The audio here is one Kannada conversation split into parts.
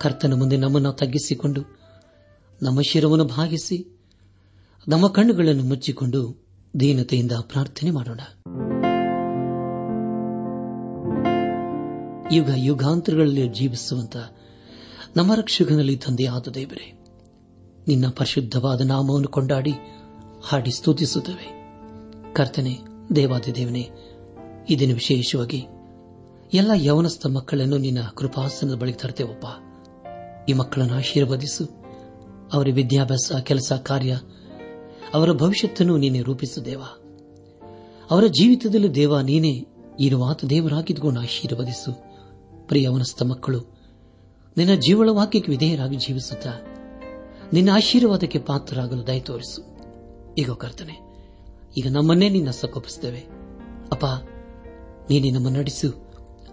ಕರ್ತನ ಮುಂದೆ ನಮ್ಮನ್ನು ತಗ್ಗಿಸಿಕೊಂಡು, ನಮ್ಮ ಶಿರವನ್ನು ಭಾಗಿಸಿ, ನಮ್ಮ ಕಣ್ಣುಗಳನ್ನು ಮುಚ್ಚಿಕೊಂಡು ದೀನತೆಯಿಂದ ಪ್ರಾರ್ಥನೆ ಮಾಡೋಣ. ಯುಗ ಯುಗಾಂತರಗಳಲ್ಲಿ ಜೀವಿಸುವಂತ ನಮ್ಮ ರಕ್ಷಕನಲ್ಲಿ ತಂದೆಯಾದ ದೇವರೇ, ನಿನ್ನ ಪರಿಶುದ್ಧವಾದ ನಾಮವನ್ನು ಕೊಂಡಾಡಿ ಹಾಡಿ ಸ್ತುತಿಸುತ್ತವೆ. ಕರ್ತನೆ ದೇವಾದಿ ದೇವನೇ ಇದನ್ನು ವಿಶೇಷವಾಗಿ ಎಲ್ಲ ಯವನಸ್ಥ ಮಕ್ಕಳನ್ನು ನಿನ್ನ ಕೃಪಾಸನದ ಬಳಿ ತರ್ತೇವಪ್ಪ ಈ ಮಕ್ಕಳನ್ನು ಆಶೀರ್ವದಿಸು. ಅವರ ವಿದ್ಯಾಭ್ಯಾಸ, ಕೆಲಸ, ಕಾರ್ಯ, ಅವರ ಭವಿಷ್ಯತ್ತನ್ನು ನೀನೆ ರೂಪಿಸು ದೇವ. ಅವರ ಜೀವಿತದಲ್ಲಿ ದೇವ, ನೀನೇ ಇರುವಾತ ದೇವರಾಗಿದ್ದುಕೊಂಡು ಆಶೀರ್ವದಿಸು. ಪ್ರಿಯವನಸ್ಥ ಮಕ್ಕಳು, ನಿನ್ನ ಜೀವಳ ವಾಕ್ಯಕ್ಕೆ ವಿಧೇಯರಾಗಿ ಜೀವಿಸುತ್ತ ನಿನ್ನ ಆಶೀರ್ವಾದಕ್ಕೆ ಪಾತ್ರರಾಗಲು ದಯ ತೋರಿಸು. ಈಗ ಕರ್ತನೆ, ಈಗ ನಮ್ಮನ್ನೇ ನಿನ್ನ ಸಕೋಪಿಸುತ್ತೇವೆ ಅಪ್ಪ, ನೀನೆ ನಮ್ಮ ನಡೆಸು,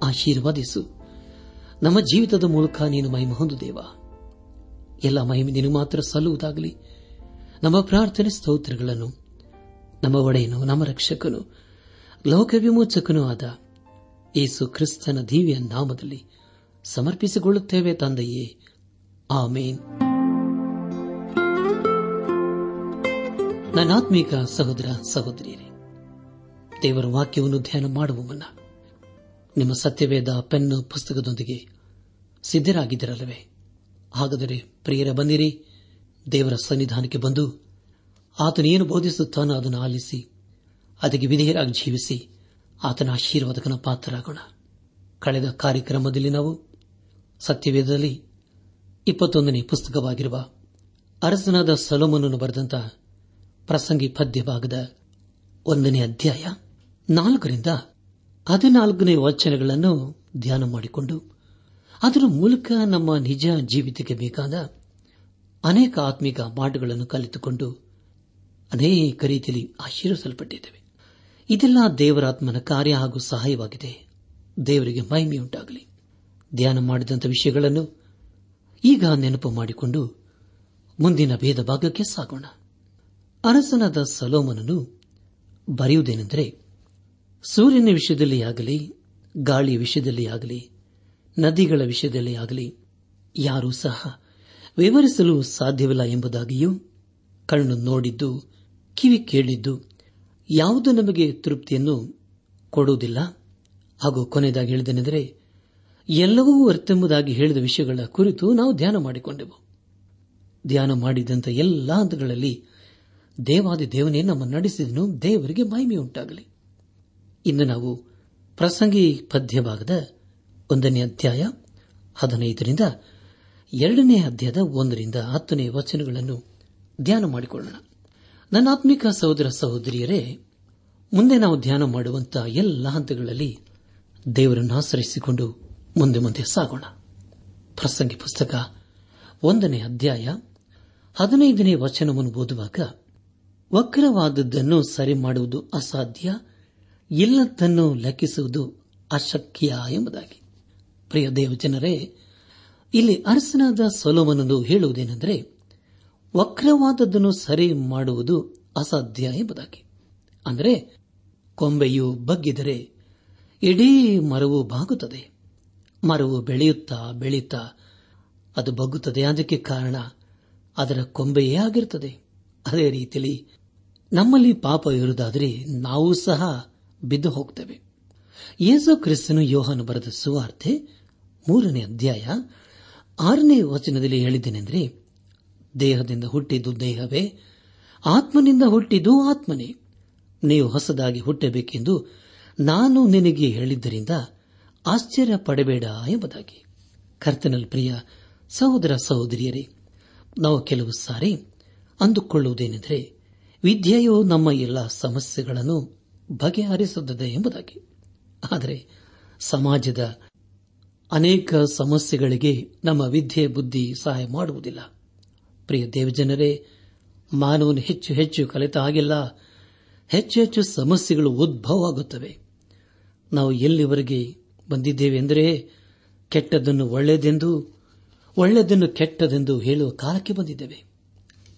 ಆಶೀರ್ವಾದಿಸು. ನಮ್ಮ ಜೀವಿತದ ಮೂಲಕ ನೀನು ಮಹಿಮ ಹೊಂದು ದೇವ. ಎಲ್ಲ ಮಹಿಮೆ ನೀನು ಮಾತ್ರ ಸಲ್ಲುವುದಾಗಲಿ. ನಮ್ಮ ಪ್ರಾರ್ಥನೆ ಸ್ತೋತ್ರಗಳನ್ನು, ನಮ್ಮ ಒಡೆಯನು, ನಮ್ಮ ರಕ್ಷಕನು ಲೋಕ ವಿಮೋಚಕನೂ ಆದ ಯೇಸು ಕ್ರಿಸ್ತನ ದಿವ್ಯ ನಾಮದಲ್ಲಿ ಸಮರ್ಪಿಸಿಕೊಳ್ಳುತ್ತೇವೆ ತಂದೆಯೇ. ಆಮೇನ್. ನನ್ನಾತ್ಮೀಕ ಸಹೋದರ ಸಹೋದರಿಯರೇ, ದೇವರ ವಾಕ್ಯವನ್ನು ಧ್ಯಾನ ಮಾಡುವ ಮುನ್ನ ನಿಮ್ಮ ಸತ್ಯವೇದ ಪೆನ್ನು ಪುಸ್ತಕದೊಂದಿಗೆ ಸಿದ್ದರಾಗಿದ್ದರಲ್ಲವೇ ಹಾಗಾದರೆ ಪ್ರಿಯರ ಬಂದಿರಿ ದೇವರ ಸನ್ನಿಧಾನಕ್ಕೆ ಬಂದು ಆತನೇನು ಬೋಧಿಸುತ್ತಾನೋ ಅದನ್ನು ಆಲಿಸಿ, ಅದಕ್ಕೆ ವಿಧೇಯರಾಗಿ ಜೀವಿಸಿ ಆತನ ಆಶೀರ್ವಾದಕನ ಪಾತ್ರರಾಗೋಣ. ಕಳೆದ ಕಾರ್ಯಕ್ರಮದಲ್ಲಿ ನಾವು ಸತ್ಯವೇದದಲ್ಲಿ ಇಪ್ಪತ್ತೊಂದನೇ ಪುಸ್ತಕವಾಗಿರುವ ಅರಸನಾದ ಸಲೋಮನನ್ನು ಬರೆದಂತಹ ಪ್ರಸಂಗಿ ಪದ್ಯ ಭಾಗದ ಒಂದನೇ ಅಧ್ಯಾಯ ನಾಲ್ಕರಿಂದ ಹದಿನಾಲ್ಕನೇ ವಚನಗಳನ್ನು ಧ್ಯಾನ ಮಾಡಿಕೊಂಡು, ಅದರ ಮೂಲಕ ನಮ್ಮ ನಿಜ ಜೀವಿತಕ್ಕೆ ಬೇಕಾದ ಅನೇಕ ಆತ್ಮಿಕ ಪಾಠಗಳನ್ನು ಕಲಿತುಕೊಂಡು ಅನೇಕ ರೀತಿಯಲ್ಲಿ ಆಶೀರ್ವಿಸಲ್ಪಟ್ಟಿದ್ದೇವೆ. ಇದೆಲ್ಲ ದೇವರಾತ್ಮನ ಕಾರ್ಯ ಹಾಗೂ ಸಹಾಯವಾಗಿದೆ. ದೇವರಿಗೆ ಮಹಿಮೆಯುಂಟಾಗಲಿ ಧ್ಯಾನ ಮಾಡಿದಂಥ ವಿಷಯಗಳನ್ನು ಈಗ ನೆನಪು ಮಾಡಿಕೊಂಡು ಮುಂದಿನ ಭೇದ ಭಾಗಕ್ಕೆ ಸಾಗೋಣ. ಅರಸನಾದ ಸಲೋಮನನು ಬರೆಯುವುದೇನೆಂದರೆ ಸೂರ್ಯನ ವಿಷಯದಲ್ಲಿ ಆಗಲಿ, ಗಾಳಿಯ ವಿಷಯದಲ್ಲಿ ಆಗಲಿ, ನದಿಗಳ ವಿಷಯದಲ್ಲಿ ಆಗಲಿ, ಯಾರೂ ಸಹ ವಿವರಿಸಲು ಸಾಧ್ಯವಿಲ್ಲ ಎಂಬುದಾಗಿಯೂ ಕಣ್ಣು ನೋಡಿದ್ದು, ಕಿವಿ ಕೇಳಿದ್ದು ಯಾವುದು ನಮಗೆ ತೃಪ್ತಿಯನ್ನು ಕೊಡುವುದಿಲ್ಲ. ಹಾಗೂ ಕೊನೆಯದಾಗಿ ಹೇಳಿದನೆಂದರೆ ಎಲ್ಲವೂ ಅರ್ಥೆಂಬುದಾಗಿ ಹೇಳಿದ ವಿಷಯಗಳ ಕುರಿತು ನಾವು ಧ್ಯಾನ ಮಾಡಿಕೊಂಡೆವು. ಧ್ಯಾನ ಮಾಡಿದಂಥ ಎಲ್ಲ ಹಂತಗಳಲ್ಲಿ ದೇವಾದಿ ದೇವನೇ ನಮ್ಮ ನಡೆಸಿದನು, ದೇವರಿಗೆ ಮಹಿಮೆಯುಂಟಾಗಲಿ. ಇಂದು ನಾವು ಪ್ರಸಂಗಿ ಪದ್ಯಭಾಗದ ಒಂದನೇ ಅಧ್ಯಾಯ ಹದಿನೈದರಿಂದ ಎರಡನೇ ಅಧ್ಯಾಯದ ಒಂದರಿಂದ ಹತ್ತನೇ ವಚನಗಳನ್ನು ಧ್ಯಾನ ಮಾಡಿಕೊಳ್ಳೋಣ. ನನ್ನ ಆತ್ಮಿಕ ಸಹೋದರ ಸಹೋದರಿಯರೇ, ಮುಂದೆ ನಾವು ಧ್ಯಾನ ಮಾಡುವಂತಹ ಎಲ್ಲ ಹಂತಗಳಲ್ಲಿ ದೇವರನ್ನು ಆಶ್ರಯಿಸಿಕೊಂಡು ಮುಂದೆ ಮುಂದೆ ಸಾಗೋಣ. ಪ್ರಸಂಗಿ ಪುಸ್ತಕ ಒಂದನೇ ಅಧ್ಯಾಯ ಹದಿನೈದನೇ ವಚನವನ್ನು ಓದುವಾಗ, ವಕ್ರವಾದದ್ದನ್ನು ಸರಿ ಮಾಡುವುದು ಅಸಾಧ್ಯ? ಎಲ್ಲದನ್ನು ಲೆಕ್ಕಿಸುವುದು ಅಶಕ್ಯ ಎಂಬುದಾಗಿ. ಪ್ರಿಯ ದೇವಜನರೇ, ಇಲ್ಲಿ ಅರಸನಾದ ಸೊಲೋಮನನ್ನು ಹೇಳುವುದೇನೆಂದರೆ, ವಕ್ರವಾದದ್ದನ್ನು ಸರಿ ಮಾಡುವುದು ಅಸಾಧ್ಯ ಎಂಬುದಾಗಿ. ಅಂದರೆ, ಕೊಂಬೆಯು ಬಗ್ಗಿದರೆ ಇಡೀ ಮರವು ಬಾಗುತ್ತದೆ. ಮರವು ಬೆಳೆಯುತ್ತಾ ಬೆಳೆಯುತ್ತಾ ಅದು ಬಗ್ಗುತ್ತದೆ. ಅದಕ್ಕೆ ಕಾರಣ ಅದರ ಕೊಂಬೆಯೇ ಆಗಿರುತ್ತದೆ. ಅದೇ ರೀತಿಯಲ್ಲಿ ನಮ್ಮಲ್ಲಿ ಪಾಪ ಇರುವುದಾದರೆ ನಾವು ಸಹ ಬಿದ್ದು ಹೋಗ್ತೇವೆ. ಯೇಸು ಕ್ರಿಸ್ತನು ಯೋಹಾನು ಬರೆದ ಸುವಾರ್ತೆ ಮೂರನೇ ಅಧ್ಯಾಯ ಆರನೇ ವಚನದಲ್ಲಿ ಹೇಳಿದ್ದೇನೆಂದರೆ, ದೇಹದಿಂದ ಹುಟ್ಟಿದ್ದು ದೇಹವೇ, ಆತ್ಮನಿಂದ ಹುಟ್ಟಿದ್ದು ಆತ್ಮನೇ. ನೀವು ಹೊಸದಾಗಿ ಹುಟ್ಟಬೇಕೆಂದು ನಾನು ನಿನಗೆ ಹೇಳಿದ್ದರಿಂದ ಆಶ್ಚರ್ಯ ಪಡಬೇಡ ಎಂಬುದಾಗಿ. ಕರ್ತನಲ್ ಪ್ರಿಯ ಸಹೋದರ ಸಹೋದರಿಯರೇ, ನಾವು ಕೆಲವು ಸಾರಿ ಅಂದುಕೊಳ್ಳುವುದೇನೆಂದರೆ, ವಿದ್ಯೆಯು ನಮ್ಮ ಎಲ್ಲ ಸಮಸ್ಯೆಗಳನ್ನು ಬಗೆಹರಿಸುತ್ತದೆ ಎಂಬುದಾಗಿ. ಆದರೆ ಸಮಾಜದ ಅನೇಕ ಸಮಸ್ಯೆಗಳಿಗೆ ನಮ್ಮ ವಿದ್ಯೆ, ಬುದ್ಧಿ ಸಹಾಯ ಮಾಡುವುದಿಲ್ಲ. ಪ್ರಿಯ ದೇವಜನರೇ, ಮಾನವನು ಹೆಚ್ಚು ಹೆಚ್ಚು ಕಲಿತ ಹಾಗೆಲ್ಲ. ಹೆಚ್ಚು ಹೆಚ್ಚು ಸಮಸ್ಯೆಗಳು ಉದ್ಭವವಾಗುತ್ತವೆ. ನಾವು ಎಲ್ಲಿವರೆಗೆ ಬಂದಿದ್ದೇವೆ ಎಂದರೆ ಕೆಟ್ಟದನ್ನು ಒಳ್ಳೆಯದೆಂದು, ಒಳ್ಳೆಯದನ್ನು ಕೆಟ್ಟದೆಂದು ಹೇಳುವ ಕಾಲಕ್ಕೆ ಬಂದಿದ್ದೇವೆ.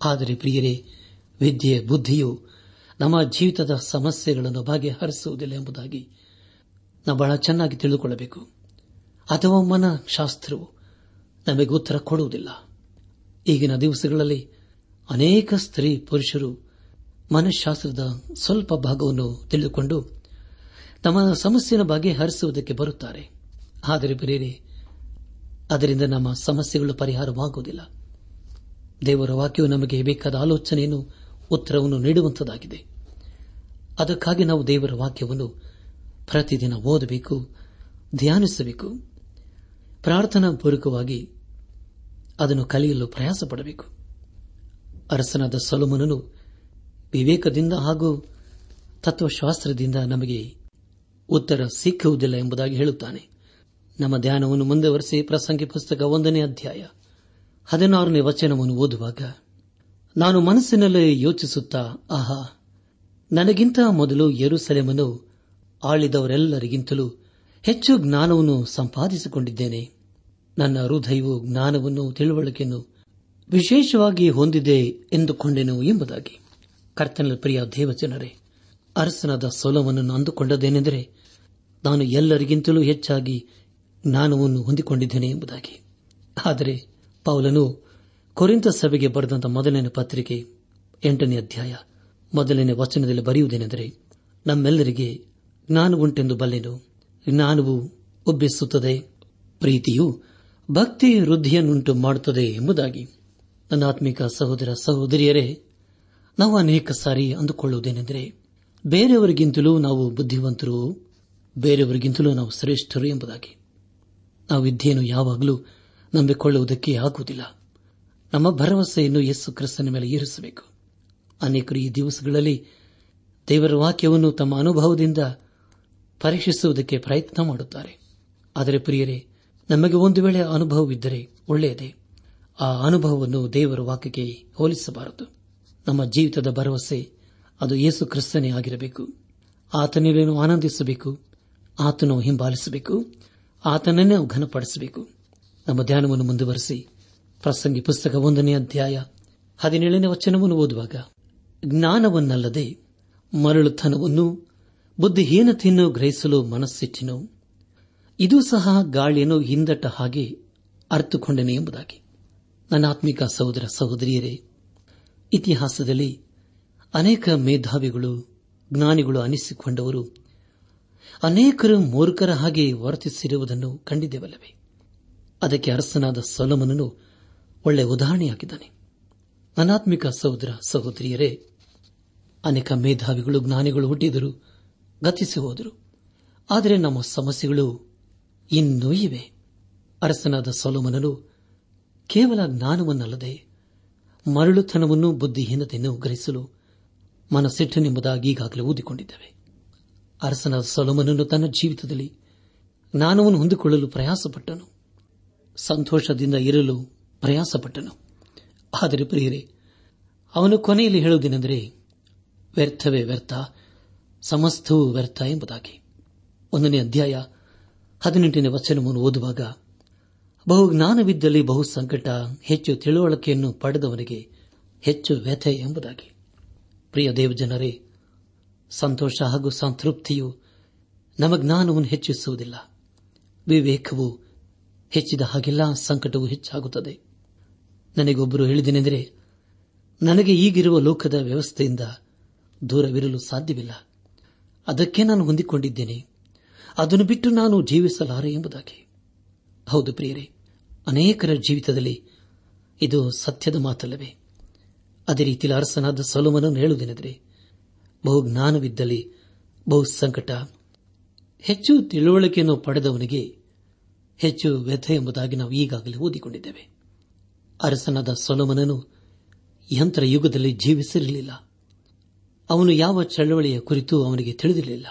ಆದರೆ ಪ್ರಿಯರೇ, ವಿದ್ಯೆ, ಬುದ್ಧಿಯು ನಮ್ಮ ಜೀವಿತದ ಸಮಸ್ಯೆಗಳನ್ನು ಬಗೆಹರಿಸುವುದಿಲ್ಲ ಎಂಬುದಾಗಿ ನಾವು ಬಹಳ ಚೆನ್ನಾಗಿ ತಿಳಿದುಕೊಳ್ಳಬೇಕು. ಅಥವಾ ಮನಃಶಾಸ್ತ್ರವು ನಮಗೆ ಉತ್ತರ ಕೊಡುವುದಿಲ್ಲ. ಈಗಿನ ದಿವಸಗಳಲ್ಲಿ ಅನೇಕ ಸ್ತ್ರೀ ಪುರುಷರು ಮನಃಶಾಸ್ತ್ರದ ಸ್ವಲ್ಪ ಭಾಗವನ್ನು ತಿಳಿದುಕೊಂಡು ತಮ್ಮ ಸಮಸ್ಯೆಯನ್ನು ಬಗೆಹರಿಸುವುದಕ್ಕೆ ಬರುತ್ತಾರೆ. ಆದರೆ ಬೇರೆ ಅದರಿಂದ ನಮ್ಮ ಸಮಸ್ಯೆಗಳು ಪರಿಹಾರವಾಗುವುದಿಲ್ಲ. ದೇವರ ವಾಕ್ಯವು ನಮಗೆ ಬೇಕಾದ ಆಲೋಚನೆಯನ್ನು ಉತ್ತರವನ್ನು ನೀಡುವಂತದಾಗಿದೆ ಅದಕ್ಕಾಗಿ ನಾವು ದೇವರ ವಾಕ್ಯವನ್ನು ಪ್ರತಿದಿನ ಓದಬೇಕು, ಧ್ಯಾನಿಸಬೇಕು ಪ್ರಾರ್ಥನಾ ಪೂರ್ವಕವಾಗಿ ಅದನ್ನು ಕಲಿಯಲು ಪ್ರಯಾಸ ಪಡಬೇಕು ಅರಸನಾದ ಸೊಲೋಮನನು ವಿವೇಕದಿಂದ ಹಾಗೂ ತತ್ವಶಾಸ್ತ್ರದಿಂದ ನಮಗೆ ಉತ್ತರ ಸಿಕ್ಕುವುದಿಲ್ಲ ಎಂಬುದಾಗಿ ಹೇಳುತ್ತಾನೆ. ನಮ್ಮ ಧ್ಯಾನವನ್ನು ಮುಂದುವರೆಸಿ ಪ್ರಸಂಗಿ ಪುಸ್ತಕ ಒಂದನೇ ಅಧ್ಯಾಯ ಹದಿನಾರನೇ ವಚನವನ್ನು ಓದುವಾಗ ನಾನು ಮನಸ್ಸಿನಲ್ಲೇ ಯೋಚಿಸುತ್ತಾ, ಆಹಾ, ನನಗಿಂತ ಮೊದಲು ಯರುಸಲೆಮನು ಆಳಿದವರೆಲ್ಲರಿಗಿಂತಲೂ ಹೆಚ್ಚು ಜ್ಞಾನವನ್ನು ಸಂಪಾದಿಸಿಕೊಂಡಿದ್ದೇನೆ. ನನ್ನ ಹೃದಯವು ಜ್ಞಾನವನ್ನು ತಿಳುವಳಿಕೆಯನ್ನು ವಿಶೇಷವಾಗಿ ಹೊಂದಿದೆ ಎಂದುಕೊಂಡೆನು ಎಂಬುದಾಗಿ. ಕರ್ತನ ಪ್ರಿಯ ದೇವಜನರೇ, ಅರಸನಾದ ಸೋಲವನ್ನು ಅಂದುಕೊಂಡದೇನೆಂದರೆ ನಾನು ಎಲ್ಲರಿಗಿಂತಲೂ ಹೆಚ್ಚಾಗಿ ಜ್ಞಾನವನ್ನು ಹೊಂದಿಕೊಂಡಿದ್ದೇನೆ ಎಂಬುದಾಗಿ. ಆದರೆ ಪೌಲನು ಕೊರಿಂತ ಸಭೆಗೆ ಬರೆದಂತ ಮೊದಲನೇ ಪತ್ರಿಕೆ ಎಂಟನೇ ಅಧ್ಯಾಯ ಮೊದಲನೇ ವಚನದಲ್ಲಿ ಬರೆಯುವುದೇನೆಂದರೆ, ನಮ್ಮೆಲ್ಲರಿಗೆ ಜ್ಞಾನವುಂಟೆಂದು ಬಲ್ಲೆನು. ಜ್ಞಾನವು ಉಬ್ಬಿಸುತ್ತದೆ, ಪ್ರೀತಿಯು ಭಕ್ತಿ ವೃದ್ಧಿಯನ್ನುಂಟು ಮಾಡುತ್ತದೆ ಎಂಬುದಾಗಿ. ನನ್ನ ಆತ್ಮಿಕ ಸಹೋದರ ಸಹೋದರಿಯರೇ, ನಾವು ಅನೇಕ ಸಾರಿ ಅಂದುಕೊಳ್ಳುವುದೇನೆಂದರೆ, ಬೇರೆಯವರಿಗಿಂತಲೂ ನಾವು ಬುದ್ಧಿವಂತರು, ಬೇರೆಯವರಿಗಿಂತಲೂ ನಾವು ಶ್ರೇಷ್ಠರು ಎಂಬುದಾಗಿ. ನಾವು ವಿದ್ಯೆಯನ್ನು ಯಾವಾಗಲೂ ನಂಬಿಕೊಳ್ಳುವುದಕ್ಕೆ ಆಗುವುದಿಲ್ಲ. ನಮ್ಮ ಭರವಸೆಯನ್ನು ಯಸ್ಸು ಕ್ರಿಸ್ತನ ಮೇಲೆ ಇರಿಸಬೇಕು ಅನೇಕರು ಈ ದಿವಸಗಳಲ್ಲಿ ದೇವರ ವಾಕ್ಯವನ್ನು ತಮ್ಮ ಅನುಭವದಿಂದ ಪರೀಕ್ಷಿಸುವುದಕ್ಕೆ ಪ್ರಯತ್ನ ಮಾಡುತ್ತಾರೆ. ಆದರೆ ಪ್ರಿಯರೇ, ನಮಗೆ ಒಂದು ವೇಳೆ ಅನುಭವವಿದ್ದರೆ ಒಳ್ಳೆಯದೇ. ಆ ಅನುಭವವನ್ನು ದೇವರ ವಾಕ್ಯಕ್ಕೆ ಹೋಲಿಸಬಾರದು. ನಮ್ಮ ಜೀವಿತದ ಭರವಸೆ ಅದು ಯೇಸು ಕ್ರಿಸ್ತನೇ ಆಗಿರಬೇಕು. ಆತನೇನು ಆನಂದಿಸಬೇಕು. ಆತನು ಹಿಂಬಾಲಿಸಬೇಕು. ಆತನನ್ನೇ ಘನಪಡಿಸಬೇಕು. ನಮ್ಮ ಧ್ಯಾನವನ್ನು ಮುಂದುವರೆಸಿ ಪ್ರಸಂಗಿ ಪುಸ್ತಕ ಒಂದನೇ ಅಧ್ಯಾಯ ಹದಿನೇಳನೇ ವಚನವನ್ನು ಓದುವಾಗ, ಜ್ಞಾನವನ್ನಲ್ಲದೆ ಮರಳುತನವನ್ನು ಬುದ್ಧಿಹೀನತೆಯನ್ನು ಗ್ರಹಿಸಲು ಮನಸ್ಸಿಟ್ಟಿನು ಇದು ಸಹ ಗಾಳಿಯನ್ನು ಹಿಂದಟ್ಟ ಹಾಗೆ ಅರ್ಥಕೊಂಡನೆ ಎಂಬುದಾಗಿ. ನನ್ನ ಆತ್ಮಿಕ ಸಹೋದರ ಸಹೋದರಿಯರೇ, ಇತಿಹಾಸದಲ್ಲಿ ಅನೇಕ ಮೇಧಾವಿಗಳು, ಜ್ಞಾನಿಗಳು ಅನಿಸಿಕೊಂಡವರು ಅನೇಕರು ಮೂರ್ಖರ ಹಾಗೆ ವರ್ತಿಸಿರುವುದನ್ನು ಕಂಡಿದ್ದೇವಲ್ಲವೇ? ಅದಕ್ಕೆ ಅರಸನಾದ ಸೊಲಮನನು ಒಳ್ಳೆ ಉದಾಹರಣೆಯಾಗಿದ್ದಾನೆ. ಅನಾತ್ಮಿಕ ಸಹೋದರ ಸಹೋದರಿಯರೇ, ಅನೇಕ ಮೇಧಾವಿಗಳು, ಜ್ಞಾನಿಗಳು ಹುಟ್ಟಿದರು ಗತಿಸಿ ಹೋದರು. ಆದರೆ ನಮ್ಮ ಸಮಸ್ಯೆಗಳು ಇನ್ನೂ ಇವೆ. ಅರಸನಾದ ಸೊಲೋಮನನು ಕೇವಲ ಜ್ಞಾನವನ್ನಲ್ಲದೆ ಮರಳುತನವನ್ನು ಬುದ್ಧಿಹೀನತೆಯನ್ನು ಗ್ರಹಿಸಲು ಮನಸ್ಸಿಟ್ಟನೆಂಬುದಾಗಿ ಈಗಾಗಲೇ ಓದಿಕೊಂಡಿದ್ದೇವೆ ಅರಸನಾದ ಸೊಲೋಮನನ್ನು ತನ್ನ ಜೀವಿತದಲ್ಲಿ ಜ್ಞಾನವನ್ನು ಹೊಂದಿಕೊಳ್ಳಲು ಪ್ರಯಾಸಪಟ್ಟನು. ಸಂತೋಷದಿಂದ ಇರಲು ಪ್ರಯಾಸಪಟ್ಟನು. ಆದರೆ ಪ್ರಿಯರೇ, ಅವನು ಕೊನೆಯಲ್ಲಿ ಹೇಳುವುದೇನೆಂದರೆ, ವ್ಯರ್ಥವೇ ವ್ಯರ್ಥ, ಸಮಸ್ತವೂ ವ್ಯರ್ಥ ಎಂಬುದಾಗಿ. ಒಂದನೇ ಅಧ್ಯಾಯ ಹದಿನೆಂಟನೇ ವಚನವನ್ನು ಓದುವಾಗ, ಬಹು ಜ್ಞಾನವಿದ್ದಲ್ಲಿ ಬಹು ಸಂಕಟ, ಹೆಚ್ಚು ತಿಳುವಳಿಕೆಯನ್ನು ಪಡೆದವನಿಗೆ ಹೆಚ್ಚು ವ್ಯಥೆ ಎಂಬುದಾಗಿ. ಪ್ರಿಯ ದೇವಜನರೇ, ಸಂತೋಷ ಹಾಗೂ ಸಂತೃಪ್ತಿಯು ನಮ್ಮ ಜ್ಞಾನವನ್ನು ಹೆಚ್ಚಿಸುವುದಿಲ್ಲ. ವಿವೇಕವು ಹೆಚ್ಚಿದ ಹಾಗೆಲ್ಲ ಸಂಕಟವು ಹೆಚ್ಚಾಗುತ್ತದೆ. ನನಗೊಬ್ಬರು ಹೇಳಿದನೆಂದರೆ ನನಗೆ ಈಗಿರುವ ಲೋಕದ ವ್ಯವಸ್ಥೆಯಿಂದ ದೂರವಿರಲು ಸಾಧ್ಯವಿಲ್ಲ. ಅದಕ್ಕೆ ನಾನು ಹೊಂದಿಕೊಂಡಿದ್ದೇನೆ. ಅದನ್ನು ಬಿಟ್ಟು ನಾನು ಜೀವಿಸಲಾರೆ ಎಂಬುದಾಗಿ. ಹೌದು ಪ್ರಿಯರೇ, ಅನೇಕರ ಜೀವಿತದಲ್ಲಿ ಇದು ಸತ್ಯದ ಮಾತಲ್ಲವೇ. ಅದೇ ರೀತಿಯಲ್ಲಿ ಅರಸನಾದ ಸೊಲೋಮನನ್ನು ಹೇಳುವುದೇನೆಂದರೆ, ಬಹು ಜ್ಞಾನವಿದ್ದಲ್ಲಿ ಬಹು ಸಂಕಟ, ಹೆಚ್ಚು ತಿಳುವಳಿಕೆಯನ್ನು ಪಡೆದವನಿಗೆ ಹೆಚ್ಚು ವ್ಯಥೆ ಎಂಬುದಾಗಿ ನಾವು ಈಗಾಗಲೇ ಓದಿಕೊಂಡಿದ್ದೇವೆ. ಅರಸನಾದ ಸೊಲೋಮನನು ಯಂತ್ರ ಯುಗದಲ್ಲಿ ಜೀವಿಸಿರಲಿಲ್ಲ. ಅವನು ಯಾವ ಚಳವಳಿಯ ಕುರಿತು ಅವನಿಗೆ ತಿಳಿದಿರಲಿಲ್ಲ.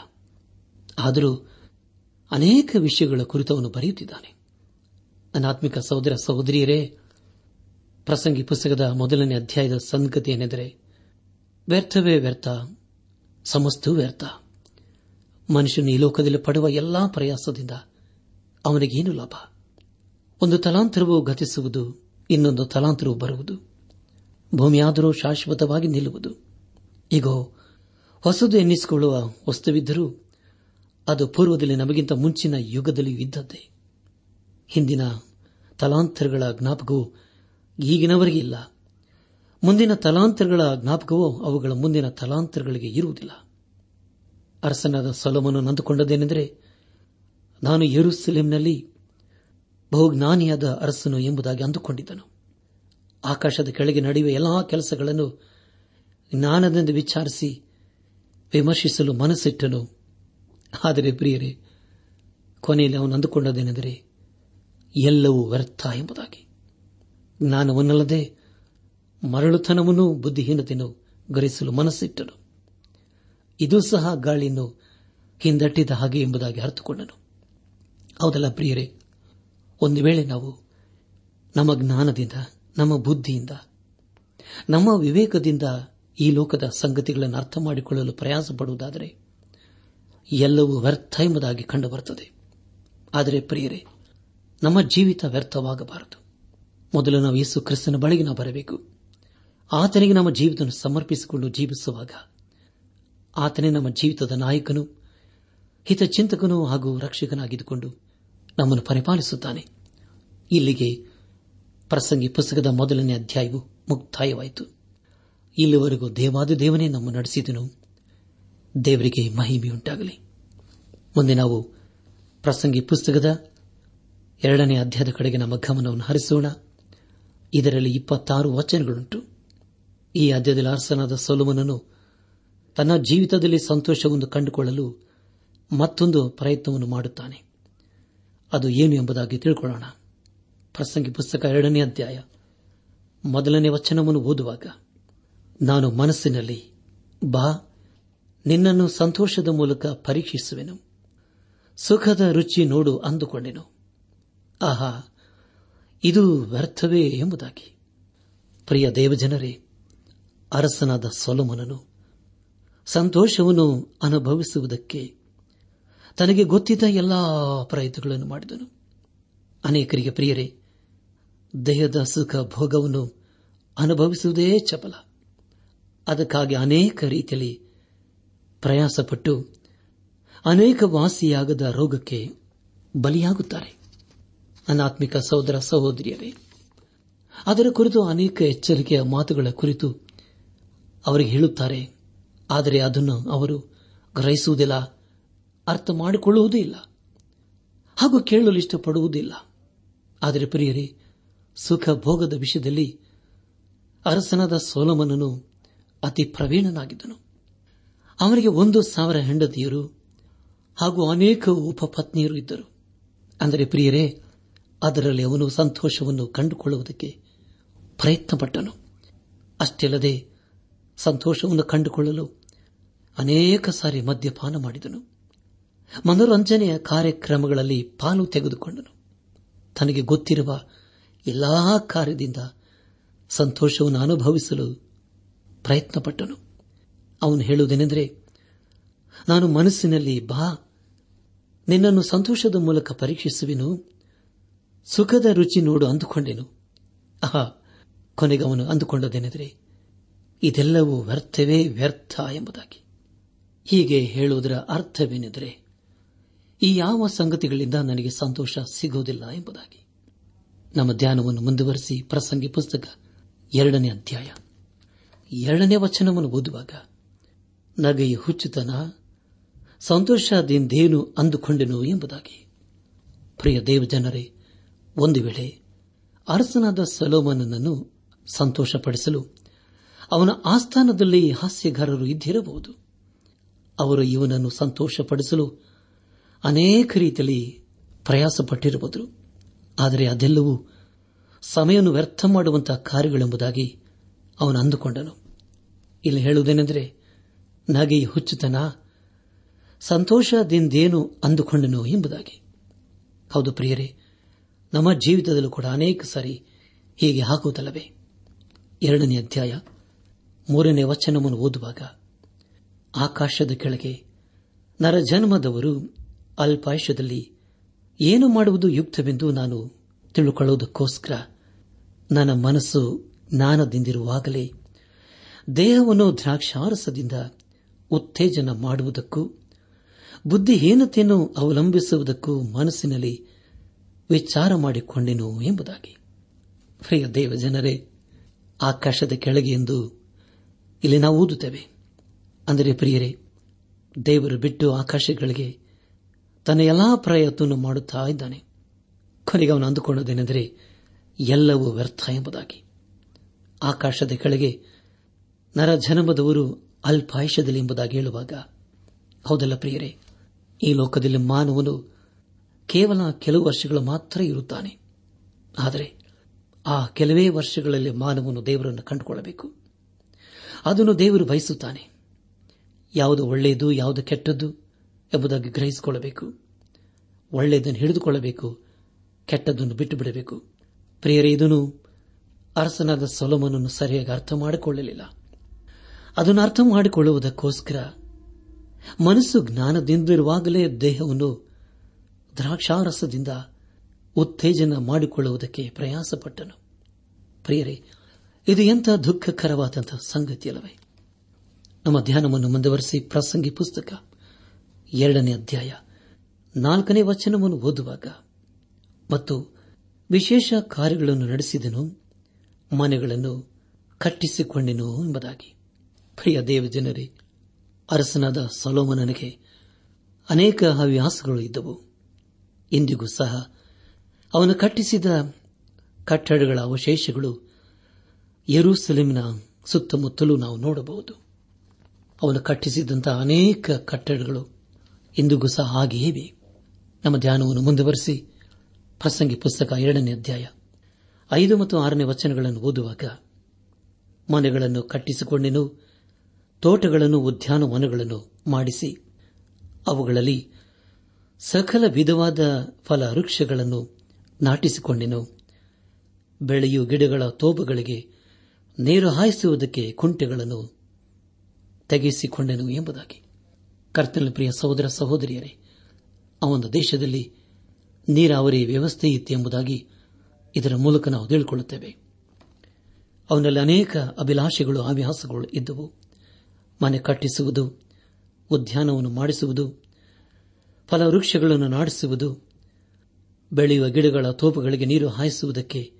ಆದರೂ ಅನೇಕ ವಿಷಯಗಳ ಕುರಿತು ಅವನು ಬರೆಯುತ್ತಿದ್ದಾನೆ. ಅನಾತ್ಮಿಕ ಸಹೋದರ ಸಹೋದರಿಯರೇ, ಪ್ರಸಂಗಿ ಪುಸ್ತಕದ ಮೊದಲನೇ ಅಧ್ಯಾಯದ ಸಂಗತಿ ಏನೆಂದರೆ ವ್ಯರ್ಥವೇ ವ್ಯರ್ಥ ಸಮಸ್ತೂ ವ್ಯರ್ಥ. ಮನುಷ್ಯನು ಈ ಲೋಕದಲ್ಲಿ ಪಡುವ ಎಲ್ಲಾ ಪ್ರಯಾಸದಿಂದ ಅವನಿಗೇನು ಲಾಭ? ಒಂದು ತಲಾಂತರವು ಗತಿಸುವುದು ಇನ್ನೊಂದು ತಲಾಂತರವು ಬರುವುದು. ಭೂಮಿಯಾದರೂ ಶಾಶ್ವತವಾಗಿ ನಿಲ್ಲುವುದು. ಈಗ ಹೊಸದು ಎನ್ನಿಸಿಕೊಳ್ಳುವ ವಸ್ತುವಿದ್ದರೂ ಅದು ಪೂರ್ವದಲ್ಲಿ ನಮಗಿಂತ ಮುಂಚಿನ ಯುಗದಲ್ಲಿಯೂ ಇದ್ದದ್ದೇ. ಹಿಂದಿನ ತಲಾಂತರಗಳ ಜ್ಞಾಪಕವು ಈಗಿನವರೆಗೆ ಇಲ್ಲ. ಮುಂದಿನ ತಲಾಂತರಗಳ ಜ್ಞಾಪಕವು ಅವುಗಳ ಮುಂದಿನ ತಲಾಂತರಗಳಿಗೆ ಇರುವುದಿಲ್ಲ. ಅರಸನಾದ ಸೊಲಮನು ನಂದುಕೊಂಡದೇನೆಂದರೆ ನಾನು ಯರುಸಲೇಂನಲ್ಲಿ ಬಹುಜ್ಞಾನಿಯಾದ ಅರಸನು ಎಂಬುದಾಗಿ ಅಂದುಕೊಂಡಿದ್ದನು. ಆಕಾಶದ ಕೆಳಗೆ ನಡೆಯುವ ಎಲ್ಲಾ ಕೆಲಸಗಳನ್ನು ಜ್ಞಾನದಿಂದ ವಿಚಾರಿಸಿ ವಿಮರ್ಶಿಸಲು ಮನಸ್ಸಿಟ್ಟನು. ಆದರೆ ಪ್ರಿಯರೇ, ಕೊನೆಯಲ್ಲಿ ಅವನು ಅಂದುಕೊಂಡದೇನೆಂದರೆ ಎಲ್ಲವೂ ವ್ಯರ್ಥ ಎಂಬುದಾಗಿ. ಜ್ಞಾನವನ್ನಲ್ಲದೆ ಮರಳುತನವನ್ನು ಬುದ್ಧಿಹೀನತೆಯನ್ನು ಗರಿಸಲು ಮನಸ್ಸಿಟ್ಟನು. ಇದು ಸಹ ಗಾಳಿಯನ್ನು ಹಿಂದಟ್ಟಿದ ಹಾಗೆ ಎಂಬುದಾಗಿ ಅರ್ಥಕೊಂಡನು ಹೌದಲ್ಲ ಪ್ರಿಯರೇ ಒಂದು ವೇಳೆ ನಾವು ನಮ್ಮ ಜ್ಞಾನದಿಂದ, ನಮ್ಮ ಬುದ್ಧಿಯಿಂದ, ನಮ್ಮ ವಿವೇಕದಿಂದ ಈ ಲೋಕದ ಸಂಗತಿಗಳನ್ನು ಅರ್ಥ ಮಾಡಿಕೊಳ್ಳಲು ಪ್ರಯಾಸ ಪಡುವುದಾದರೆ ಎಲ್ಲವೂ ವ್ಯರ್ಥ ಎಂಬುದಾಗಿ ಕಂಡುಬರುತ್ತದೆ. ಆದರೆ ಪ್ರಿಯರೇ, ನಮ್ಮ ಜೀವಿತ ವ್ಯರ್ಥವಾಗಬಾರದು. ಮೊದಲು ನಾವು ಯೇಸು ಕ್ರಿಸ್ತನ ಬಳಿಗೆ ನಾವು ಬರಬೇಕು. ಆತನಿಗೆ ನಮ್ಮ ಜೀವಿತ ಸಮರ್ಪಿಸಿಕೊಂಡು ಜೀವಿಸುವಾಗ ಆತನೇ ನಮ್ಮ ಜೀವಿತದ ನಾಯಕನು, ಹಿತಚಿಂತಕನೂ ಹಾಗೂ ರಕ್ಷಕನಾಗಿದ್ದುಕೊಂಡು ನಮ್ಮನ್ನು ಪರಿಪಾಲಿಸುತ್ತಾನೆ. ಇಲ್ಲಿಗೆ ಪ್ರಸಂಗಿ ಪುಸ್ತಕದ ಮೊದಲನೇ ಅಧ್ಯಾಯವು ಮುಕ್ತಾಯವಾಯಿತು. ಇಲ್ಲಿವರೆಗೂ ದೇವಾದ ದೇವನೇ ನಮ್ಮ ನಡೆಸಿದನು. ದೇವರಿಗೆ ಮಹಿಮೆಯುಂಟಾಗಲಿ. ಮುಂದೆ ನಾವು ಪ್ರಸಂಗಿ ಪುಸ್ತಕದ ಎರಡನೇ ಅಧ್ಯಾಯದ ಕಡೆಗೆ ನಮ್ಮ ಗಮನವನ್ನು ಹರಿಸೋಣ. ಇದರಲ್ಲಿ ಇಪ್ಪತ್ತಾರು ವಚನಗಳುಂಟು. ಈ ಅಧ್ಯಾಯದಲ್ಲಿ ಅರಸನಾದ ಸೊಲುಮನನು ತನ್ನ ಜೀವಿತದಲ್ಲಿ ಸಂತೋಷವನ್ನು ಕಂಡುಕೊಳ್ಳಲು ಮತ್ತೊಂದು ಪ್ರಯತ್ನವನ್ನು ಮಾಡುತ್ತಾನೆ. ಅದು ಏನು ಎಂಬುದಾಗಿ ತಿಳ್ಕೊಳ್ಳೋಣ. ಪ್ರಸಂಗಿ ಪುಸ್ತಕ ಎರಡನೇ ಅಧ್ಯಾಯ, ಮೊದಲನೇ ವಚನವನ್ನು ಓದುವಾಗ, ನಾನು ಮನಸ್ಸಿನಲ್ಲಿ, ಬಾ, ನಿನ್ನನ್ನು ಸಂತೋಷದ ಮೂಲಕ ಪರೀಕ್ಷಿಸುವೆನು. ಸುಖದ ರುಚಿ ನೋಡು ಅಂದುಕೊಂಡೆನು. ಆಹಾ, ಇದು ವ್ಯರ್ಥವೇ ಎಂಬುದಾಗಿ. ಪ್ರಿಯ ದೇವಜನರೇ, ಅರಸನಾದ ಸೊಲಮನನು ಸಂತೋಷವನ್ನು ಅನುಭವಿಸುವುದಕ್ಕೆ ತನಗೆ ಗೊತ್ತಿದ್ದ ಎಲ್ಲಾ ಪ್ರಯತ್ನಗಳನ್ನು ಮಾಡಿದನು. ಅನೇಕರಿಗೆ ಪ್ರಿಯರೇ, ದೇಹದ ಸುಖ ಭೋಗವನ್ನು ಅನುಭವಿಸುವುದೇ ಚಪಲ. ಅದಕ್ಕಾಗಿ ಅನೇಕ ರೀತಿಯಲ್ಲಿ ಪ್ರಯಾಸಪಟ್ಟು ಅನೇಕ ವಾಸಿಯಾಗದ ರೋಗಕ್ಕೆ ಬಲಿಯಾಗುತ್ತಾರೆ. ಅನಾತ್ಮಿಕ ಸಹೋದರ ಸಹೋದರಿಯರೇ, ಅದರ ಕುರಿತು ಅನೇಕ ಎಚ್ಚರಿಕೆಯ ಮಾತುಗಳ ಕುರಿತು ಅವರಿಗೆ ಹೇಳುತ್ತಾರೆ. ಆದರೆ ಅದನ್ನು ಅವರು ಗ್ರಹಿಸುವುದಿಲ್ಲ. ಅರ್ಥ ಮಾಡಿಕೊಳ್ಳುವುದೂ ಇಲ್ಲ. ಹಾಗೂ ಕೇಳಲು ಇಷ್ಟಪಡುವುದಿಲ್ಲ. ಆದರೆ ಪ್ರಿಯರೇ, ಸುಖ ಭೋಗದ ವಿಷಯದಲ್ಲಿ ಅರಸನಾದ ಸೋಲಮನನು ಅತಿ ಪ್ರವೀಣನಾಗಿದ್ದನು. ಅವನಿಗೆ ಒಂದು ಸಾವಿರ ಹೆಂಡತಿಯರು ಹಾಗೂ ಅನೇಕ ಉಪಪತ್ನಿಯರು ಇದ್ದರು. ಅಂದರೆ ಪ್ರಿಯರೇ, ಅದರಲ್ಲಿ ಅವನು ಸಂತೋಷವನ್ನು ಕಂಡುಕೊಳ್ಳುವುದಕ್ಕೆ ಪ್ರಯತ್ನಪಟ್ಟನು. ಅಷ್ಟಲ್ಲದೆ ಸಂತೋಷವನ್ನು ಕಂಡುಕೊಳ್ಳಲು ಅನೇಕ ಸಾರಿ ಮದ್ಯಪಾನ ಮಾಡಿದನು. ಮನೋರಂಜನೆಯ ಕಾರ್ಯಕ್ರಮಗಳಲ್ಲಿ ಪಾಲು ತೆಗೆದುಕೊಂಡನು. ತನಗೆ ಗೊತ್ತಿರುವ ಎಲ್ಲಾ ಕಾರ್ಯದಿಂದ ಸಂತೋಷವನ್ನು ಅನುಭವಿಸಲು ಪ್ರಯತ್ನಪಟ್ಟನು. ಅವನು ಹೇಳುವುದೇನೆಂದರೆ, ನಾನು ಮನಸ್ಸಿನಲ್ಲಿ ಬಾ, ನಿನ್ನನ್ನು ಸಂತೋಷದ ಮೂಲಕ ಪರೀಕ್ಷಿಸುವೆನು, ಸುಖದ ರುಚಿ ನೋಡು ಅಂದುಕೊಂಡೆನು. ಆಹಾ, ಕೊನೆಗೆ ಅವನು ಅಂದುಕೊಂಡದೇನೆಂದರೆ ಇದೆಲ್ಲವೂ ವ್ಯರ್ಥವೇ ವ್ಯರ್ಥ ಎಂಬುದಾಗಿ. ಹೀಗೆ ಹೇಳುವುದರ ಅರ್ಥವೇನೆಂದರೆ ಈ ಯಾವ ಸಂಗತಿಗಳಿಂದ ನನಗೆ ಸಂತೋಷ ಸಿಗುವುದಿಲ್ಲ ಎಂಬುದಾಗಿ. ನಮ್ಮ ಧ್ಯಾನವನ್ನು ಮುಂದುವರೆಸಿ ಪ್ರಸಂಗಿ ಪುಸ್ತಕ ಎರಡನೇ ಅಧ್ಯಾಯ. ಎರಡನೇ ವಚನವನ್ನು ಓದುವಾಗ ನಗೆಯ ಹುಚ್ಚುತನ, ಸಂತೋಷದಿಂದೇನು ಅಂದುಕೊಂಡೆನು ಎಂಬುದಾಗಿ. ಪ್ರಿಯ ದೇವಜನರೇ, ಒಂದು ವೇಳೆ ಅರಸನಾದ ಸಲೋಮನನ್ನು ಸಂತೋಷಪಡಿಸಲು ಅವನ ಆಸ್ಥಾನದಲ್ಲಿ ಹಾಸ್ಯಗಾರರು ಇದ್ದಿರಬಹುದು. ಅವರು ಇವನನ್ನು ಸಂತೋಷಪಡಿಸಲು ಅನೇಕ ರೀತಿಯಲ್ಲಿ ಪ್ರಯಾಸಪಟ್ಟಿರಬಹುದು ಆದರೆ ಅದೆಲ್ಲವೂ ಸಮಯವನ್ನು ವ್ಯರ್ಥ ಮಾಡುವಂತಹ ಕಾರ್ಯಗಳೆಂಬುದಾಗಿ ಅವನು ಅಂದುಕೊಂಡನು. ಇಲ್ಲಿ ಹೇಳುವುದೇನೆಂದರೆ ನಗೆ ಹುಚ್ಚುತನ ಸಂತೋಷದಿಂದೇನು ಅಂದುಕೊಂಡನು ಎಂಬುದಾಗಿ. ಹೌದು ಪ್ರಿಯರೇ, ನಮ್ಮ ಜೀವಿತದಲ್ಲೂ ಕೂಡ ಅನೇಕ ಸಾರಿ ಹೀಗೆ ಹಾಕುವುದಲ್ಲವೇ? ಎರಡನೇ ಅಧ್ಯಾಯ ಮೂರನೇ ವಚನವನ್ನು ಓದುವಾಗ, ಆಕಾಶದ ಕೆಳಗೆ ನರಜನ್ಮದವರು ಅಲ್ಪಾಯುಷ್ಯದಲ್ಲಿ ಏನು ಮಾಡುವುದು ಯುಕ್ತವೆಂದು ನಾನು ತಿಳುಕೊಳ್ಳುವುದಕ್ಕೋಸ್ಕರ ನನ್ನ ಮನಸ್ಸು ಜ್ಞಾನದಿಂದಿರುವಾಗಲೇ ದೇಹವನ್ನು ದ್ರಾಕ್ಷಾರಸದಿಂದ ಉತ್ತೇಜನ ಮಾಡುವುದಕ್ಕೂ ಬುದ್ಧಿಹೀನತೆಯನ್ನು ಅವಲಂಬಿಸುವುದಕ್ಕೂ ಮನಸ್ಸಿನಲ್ಲಿ ವಿಚಾರ ಮಾಡಿಕೊಂಡೆನು ಎಂಬುದಾಗಿ. ಪ್ರಿಯ ದೇವ ಜನರೇ ಆಕಾಶದ ಕೆಳಗೆ ಎಂದು ಇಲ್ಲಿ ನಾವು ಓದುತ್ತೇವೆ. ಅಂದರೆ ಪ್ರಿಯರೇ, ದೇವರು ಬಿಟ್ಟು ಆಕಾಶಗಳಿಗೆ ತನ್ನ ಎಲ್ಲಾ ಪ್ರಯತ್ನ ಮಾಡುತ್ತಾ ಇದ್ದಾನೆ. ಕೊನೆಗೆ ಅವನು ಅಂದುಕೊಂಡದೇನೆಂದರೆ ಎಲ್ಲವೂ ವ್ಯರ್ಥ ಎಂಬುದಾಗಿ. ಆಕಾಶದ ಕೆಳಗೆ ನರ ಜನ್ಮದವರು ಅಲ್ಪಾಯುಷದಲ್ಲಿ ಎಂಬುದಾಗಿ ಹೇಳುವಾಗ, ಹೌದಲ್ಲ ಪ್ರಿಯರೇ, ಈ ಲೋಕದಲ್ಲಿ ಮಾನವನು ಕೇವಲ ಕೆಲವು ವರ್ಷಗಳು ಮಾತ್ರ ಇರುತ್ತಾನೆ. ಆದರೆ ಆ ಕೆಲವೇ ವರ್ಷಗಳಲ್ಲಿ ಮಾನವನು ದೇವರನ್ನು ಕಂಡುಕೊಳ್ಳಬೇಕು. ಅದನ್ನು ದೇವರು ಬಯಸುತ್ತಾನೆ. ಯಾವುದು ಒಳ್ಳೆಯದು, ಯಾವುದು ಕೆಟ್ಟದ್ದು ಎಂಬುದಾಗಿ ಗ್ರಹಿಸಿಕೊಳ್ಳಬೇಕು. ಒಳ್ಳೆಯದನ್ನು ಹಿಡಿದುಕೊಳ್ಳಬೇಕು. ಕೆಟ್ಟದ್ದನ್ನು ಬಿಟ್ಟು ಬಿಡಬೇಕು ಪ್ರಿಯರೇ, ಇದನ್ನು ಅರಸನಾದ ಸೊಲಮನನ್ನು ಸರಿಯಾಗಿ ಅರ್ಥ ಮಾಡಿಕೊಳ್ಳಲಿಲ್ಲ. ಅದನ್ನು ಅರ್ಥ ಮಾಡಿಕೊಳ್ಳುವುದಕ್ಕೋಸ್ಕರ ಮನಸ್ಸು ಜ್ಞಾನದಿಂದಿರುವಾಗಲೇ ದೇಹವನ್ನು ದ್ರಾಕ್ಷಾರಸದಿಂದ ಉತ್ತೇಜನ ಮಾಡಿಕೊಳ್ಳುವುದಕ್ಕೆ ಪ್ರಯಾಸಪಟ್ಟನು. ಪ್ರಿಯರೇ, ಇದು ಎಂಥ ದುಃಖಕರವಾದಂತಹ ಸಂಗತಿಯಲ್ಲವೇ? ನಮ್ಮ ಧ್ಯಾನವನ್ನು ಮುಂದುವರೆಸಿ ಪ್ರಸಂಗಿ ಪುಸ್ತಕ ಎರಡನೇ ಅಧ್ಯಾಯ. ನಾಲ್ಕನೇ ವಚನವನ್ನು ಓದುವಾಗ, ಮತ್ತು ವಿಶೇಷ ಕಾರ್ಯಗಳನ್ನು ನಡೆಸಿದನು, ಮನೆಗಳನ್ನು ಕಟ್ಟಿಸಿಕೊಂಡೆನು ಎಂಬುದಾಗಿ. ಪ್ರಿಯ ದೇವಜನರೇ, ಅರಸನಾದ ಸಲೋಮನನಿಗೆ ಅನೇಕ ಹವ್ಯಾಸಗಳು ಇದ್ದವು. ಇಂದಿಗೂ ಸಹ ಅವನು ಕಟ್ಟಿಸಿದ ಕಟ್ಟಡಗಳ ಅವಶೇಷಗಳು ಯರೂಸಲೇಮಿನ ಸುತ್ತಮುತ್ತಲೂ ನಾವು ನೋಡಬಹುದು. ಅವನು ಕಟ್ಟಿಸಿದಂತಹ ಅನೇಕ ಕಟ್ಟಡಗಳು ಇಂದಿಗೂ ಸಹ ಹಾಗೆಯೇ ನಮ್ಮ ಧ್ಯಾನವನ್ನು ಮುಂದುವರೆಸಿ ಪ್ರಸಂಗಿ ಪುಸ್ತಕ ಎರಡನೇ ಅಧ್ಯಾಯ ಐದು ಮತ್ತು ಆರನೇ ವಚನಗಳನ್ನು ಓದುವಾಗ ಮನೆಗಳನ್ನು ಕಟ್ಟಿಸಿಕೊಂಡೆನು, ತೋಟಗಳನ್ನು, ಉದ್ಯಾನವನಗಳನ್ನು ಮಾಡಿಸಿ. ಅವುಗಳಲ್ಲಿ ಸಕಲ ವಿಧವಾದ ಫಲ ವೃಕ್ಷಗಳನ್ನು ನಾಟಿಸಿಕೊಂಡೆನು. ಬೆಳೆಯು ಗಿಡಗಳ ತೋಪಗಳಿಗೆ ನೀರು ಹಾಯಿಸುವುದಕ್ಕೆ ಕುಂಟೆಗಳನ್ನು ತೆಗೆಸಿಕೊಂಡೆನು ಎಂಬುದಾಗಿ. ಕರ್ತನ ಪ್ರಿಯ ಸಹೋದರ ಸಹೋದರಿಯರೇ, ಆ ದೇಶದಲ್ಲಿ ನೀರಾವರಿ ವ್ಯವಸ್ಥೆ ಇತ್ತು ಎಂಬುದಾಗಿ ಇದರ ಮೂಲಕ ನಾವು ತಿಳಿದುಕೊಳ್ಳುತ್ತೇವೆ ಅವನಲ್ಲಿ ಅನೇಕ ಅಭಿಲಾಷೆಗಳು, ಹವ್ಯಾಸಗಳು ಇದ್ದವು. ಮನೆ ಕಟ್ಟಿಸುವುದು, ಉದ್ಯಾನವನ್ನು ಮಾಡಿಸುವುದು ಫಲವೃಕ್ಷಗಳನ್ನು ನಾಡಿಸುವುದು ಬೆಳೆಯುವ ಗಿಡಗಳ ತೋಪುಗಳಿಗೆ ನೀರು ಹಾಯಿಸುವುದಕ್ಕೆ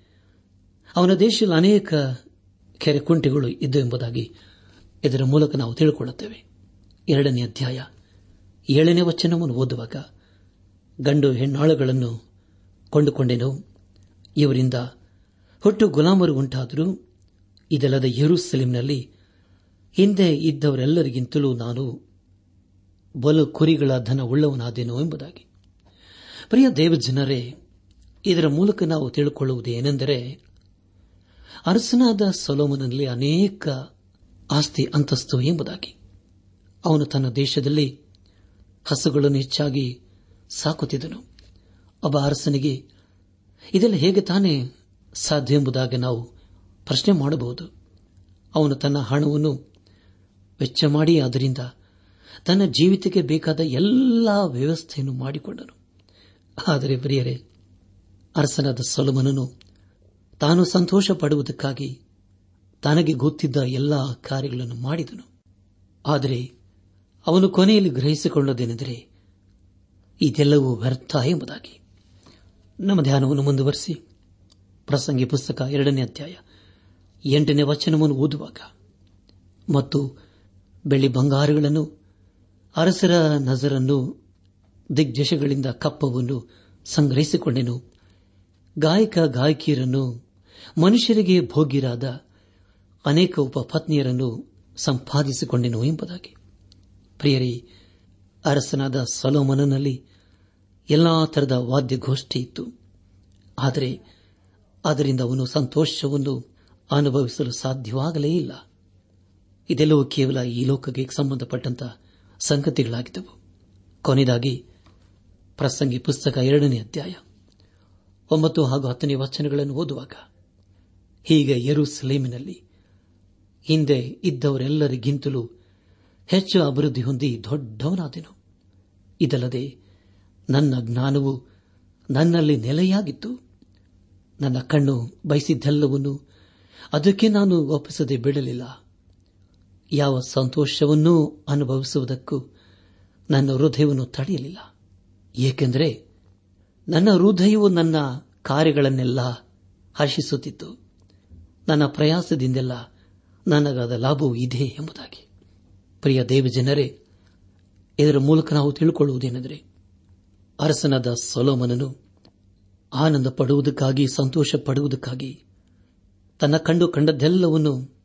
ಅವನ ದೇಶದಲ್ಲಿ ಅನೇಕ ಕೆರೆ ಕುಂಟೆಗಳು ಇದ್ದು ಎಂಬುದಾಗಿ ಇದರ ಮೂಲಕ ನಾವು ತಿಳಿದುಕೊಳ್ಳುತ್ತೇವೆ ಎರಡನೇ ಅಧ್ಯಾಯ. ಏಳನೇ ವಚನವನ್ನು ಓದುವಾಗ ಗಂಡು ಹೆಣ್ಣಾಳುಗಳನ್ನು ಕೊಂಡುಕೊಂಡೆನು. ಇವರಿಂದ ಹುಟ್ಟು ಗುಲಾಮರು ಉಂಟಾದರೂ ಇದಲ್ಲದ ಯರುಸೆಲಿಂನಲ್ಲಿ ಹಿಂದೆ ಇದ್ದವರೆಲ್ಲರಿಗಿಂತಲೂ ನಾನು ಬಲು ಕುರಿಗಳ ಧನ ಉಳ್ಳವನಾದೇನೋ ಎಂಬುದಾಗಿ. ಪ್ರಿಯ ದೇವಜನರೇ, ಇದರ ಮೂಲಕ ನಾವು ತಿಳಿದುಕೊಳ್ಳುವುದು ಏನೆಂದರೆ, ಅರಸನಾದ ಸೊಲೋಮನಲ್ಲಿ ಅನೇಕ ಆಸ್ತಿ ಅಂತಸ್ತು ಎಂಬುದಾಗಿ. ಅವನು ತನ್ನ ದೇಶದಲ್ಲಿ ಹಸುಗಳನ್ನು ಹೆಚ್ಚಾಗಿ ಸಾಕುತ್ತಿದ್ದನು. ಒಬ್ಬ ಅರಸನಿಗೆ, ಇದೆಲ್ಲ ಹೇಗೆ ತಾನೇ ಸಾಧ್ಯ ಎಂಬುದಾಗಿ ನಾವು ಪ್ರಶ್ನೆ ಮಾಡಬಹುದು. ಅವನು ತನ್ನ ಹಣವನ್ನು ವೆಚ್ಚ ಮಾಡಿ ಅದರಿಂದ ತನ್ನ ಜೀವಿತಕ್ಕೆ ಬೇಕಾದ ಎಲ್ಲ ವ್ಯವಸ್ಥೆಯನ್ನು ಮಾಡಿಕೊಂಡನು. ಆದರೆ ಪ್ರಿಯರೇ, ಅರಸನಾದ ಸೊಲಮನನು ತಾನು ಸಂತೋಷ ಪಡುವುದಕ್ಕಾಗಿ ತನಗೆ ಗೊತ್ತಿದ್ದ ಎಲ್ಲಾ ಕಾರ್ಯಗಳನ್ನು ಮಾಡಿದನು. ಆದರೆ ಅವನು ಕೊನೆಯಲ್ಲಿ ಗ್ರಹಿಸಿಕೊಂಡದೇನೆಂದರೆ ಇದೆಲ್ಲವೂ ವ್ಯರ್ಥ ಎಂಬುದಾಗಿ. ನಮ್ಮ ಧ್ಯಾನವನ್ನು ಮುಂದುವರೆಸಿ. ಪ್ರಸಂಗಿ ಪುಸ್ತಕ ಎರಡನೇ ಅಧ್ಯಾಯ ಎಂಟನೇ ವಚನವನ್ನು ಓದುವಾಗ. ಮತ್ತು ಬೆಳ್ಳಿ ಬಂಗಾರಗಳನ್ನು, ಅರಸರ ನಜರನ್ನು, ದಿಗ್ಜಶಗಳಿಂದ ಕಪ್ಪವನ್ನು ಸಂಗ್ರಹಿಸಿಕೊಂಡೆನು. ಗಾಯಕ ಗಾಯಕಿಯರನ್ನು, ಮನುಷ್ಯರಿಗೆ ಭೋಗ್ಯರಾದ ಅನೇಕ ಉಪಪತ್ನಿಯರನ್ನು ಸಂಪಾದಿಸಿಕೊಂಡೆನು ಎಂಬುದಾಗಿ. ಪ್ರಿಯರಿ, ಅರಸನಾದ ಸಲೋಮನನಲ್ಲಿ ಎಲ್ಲಾ ತರದ ವಾದ್ಯಗೋಷ್ಠಿ ಇತ್ತು. ಆದರೆ ಅದರಿಂದ ಅವನು ಸಂತೋಷವನ್ನು ಅನುಭವಿಸಲು ಸಾಧ್ಯವಾಗಲೇ ಇಲ್ಲ. ಇದೆಲ್ಲವೂ ಕೇವಲ ಈ ಲೋಕಕ್ಕೆ ಸಂಬಂಧಪಟ್ಟಂತಹ ಸಂಗತಿಗಳಾಗಿದ್ದವು. ಕೊನೆಯದಾಗಿ ಪ್ರಸಂಗಿ ಪುಸ್ತಕ ಎರಡನೇ ಅಧ್ಯಾಯ, ಒಂಬತ್ತು ಹಾಗೂ ಹತ್ತನೇ ವಚನಗಳನ್ನು ಓದುವಾಗ, ಹೀಗೆ ಯರುಸಲೇಮಿನಲ್ಲಿ ಹಿಂದೆ ಇದ್ದವರೆಲ್ಲರಿಗಿಂತಲೂ ಹೆಚ್ಚು ಅಭಿವೃದ್ಧಿ ಹೊಂದಿ ದೊಡ್ಡವನಾದೆನು. ಇದಲ್ಲದೆ ನನ್ನ ಜ್ಞಾನವು ನನ್ನಲ್ಲಿ ನೆಲೆಯಾಗಿತ್ತು. ನನ್ನ ಕಣ್ಣು ಬಯಸಿದ್ದೆಲ್ಲವನ್ನು ಅದಕ್ಕೆ ನಾನು ಒಪ್ಪಿಸದೆ ಬಿಡಲಿಲ್ಲ. ಯಾವ ಸಂತೋಷವನ್ನೂ ಅನುಭವಿಸುವುದಕ್ಕೂ ನನ್ನ ಹೃದಯವನ್ನು ತಡೆಯಲಿಲ್ಲ. ಏಕೆಂದರೆ ನನ್ನ ಹೃದಯವು ನನ್ನ ಕಾರ್ಯಗಳನ್ನೆಲ್ಲ ಹರ್ಷಿಸುತ್ತಿತ್ತು. ನನ್ನ ಪ್ರಯಾಸದಿಂದೆಲ್ಲ ನನಗಾದ ಲಾಭವೂ ಇದೆ ಎಂಬುದಾಗಿ. ಪ್ರಿಯ ದೇವಜನರೇ, ಇದರ ಮೂಲಕ ನಾವು ತಿಳಿಕೊಳ್ಳುವುದೇನೆಂದರೆ, ಅರಸನಾದ ಸೊಲೋಮನನು ಆನಂದ ಪಡುವುದಕ್ಕಾಗಿ ಸಂತೋಷ ಪಡುವುದಕ್ಕಾಗಿ ತನ್ನ ಕಂಡು ಕಂಡದ್ದೆಲ್ಲವನ್ನು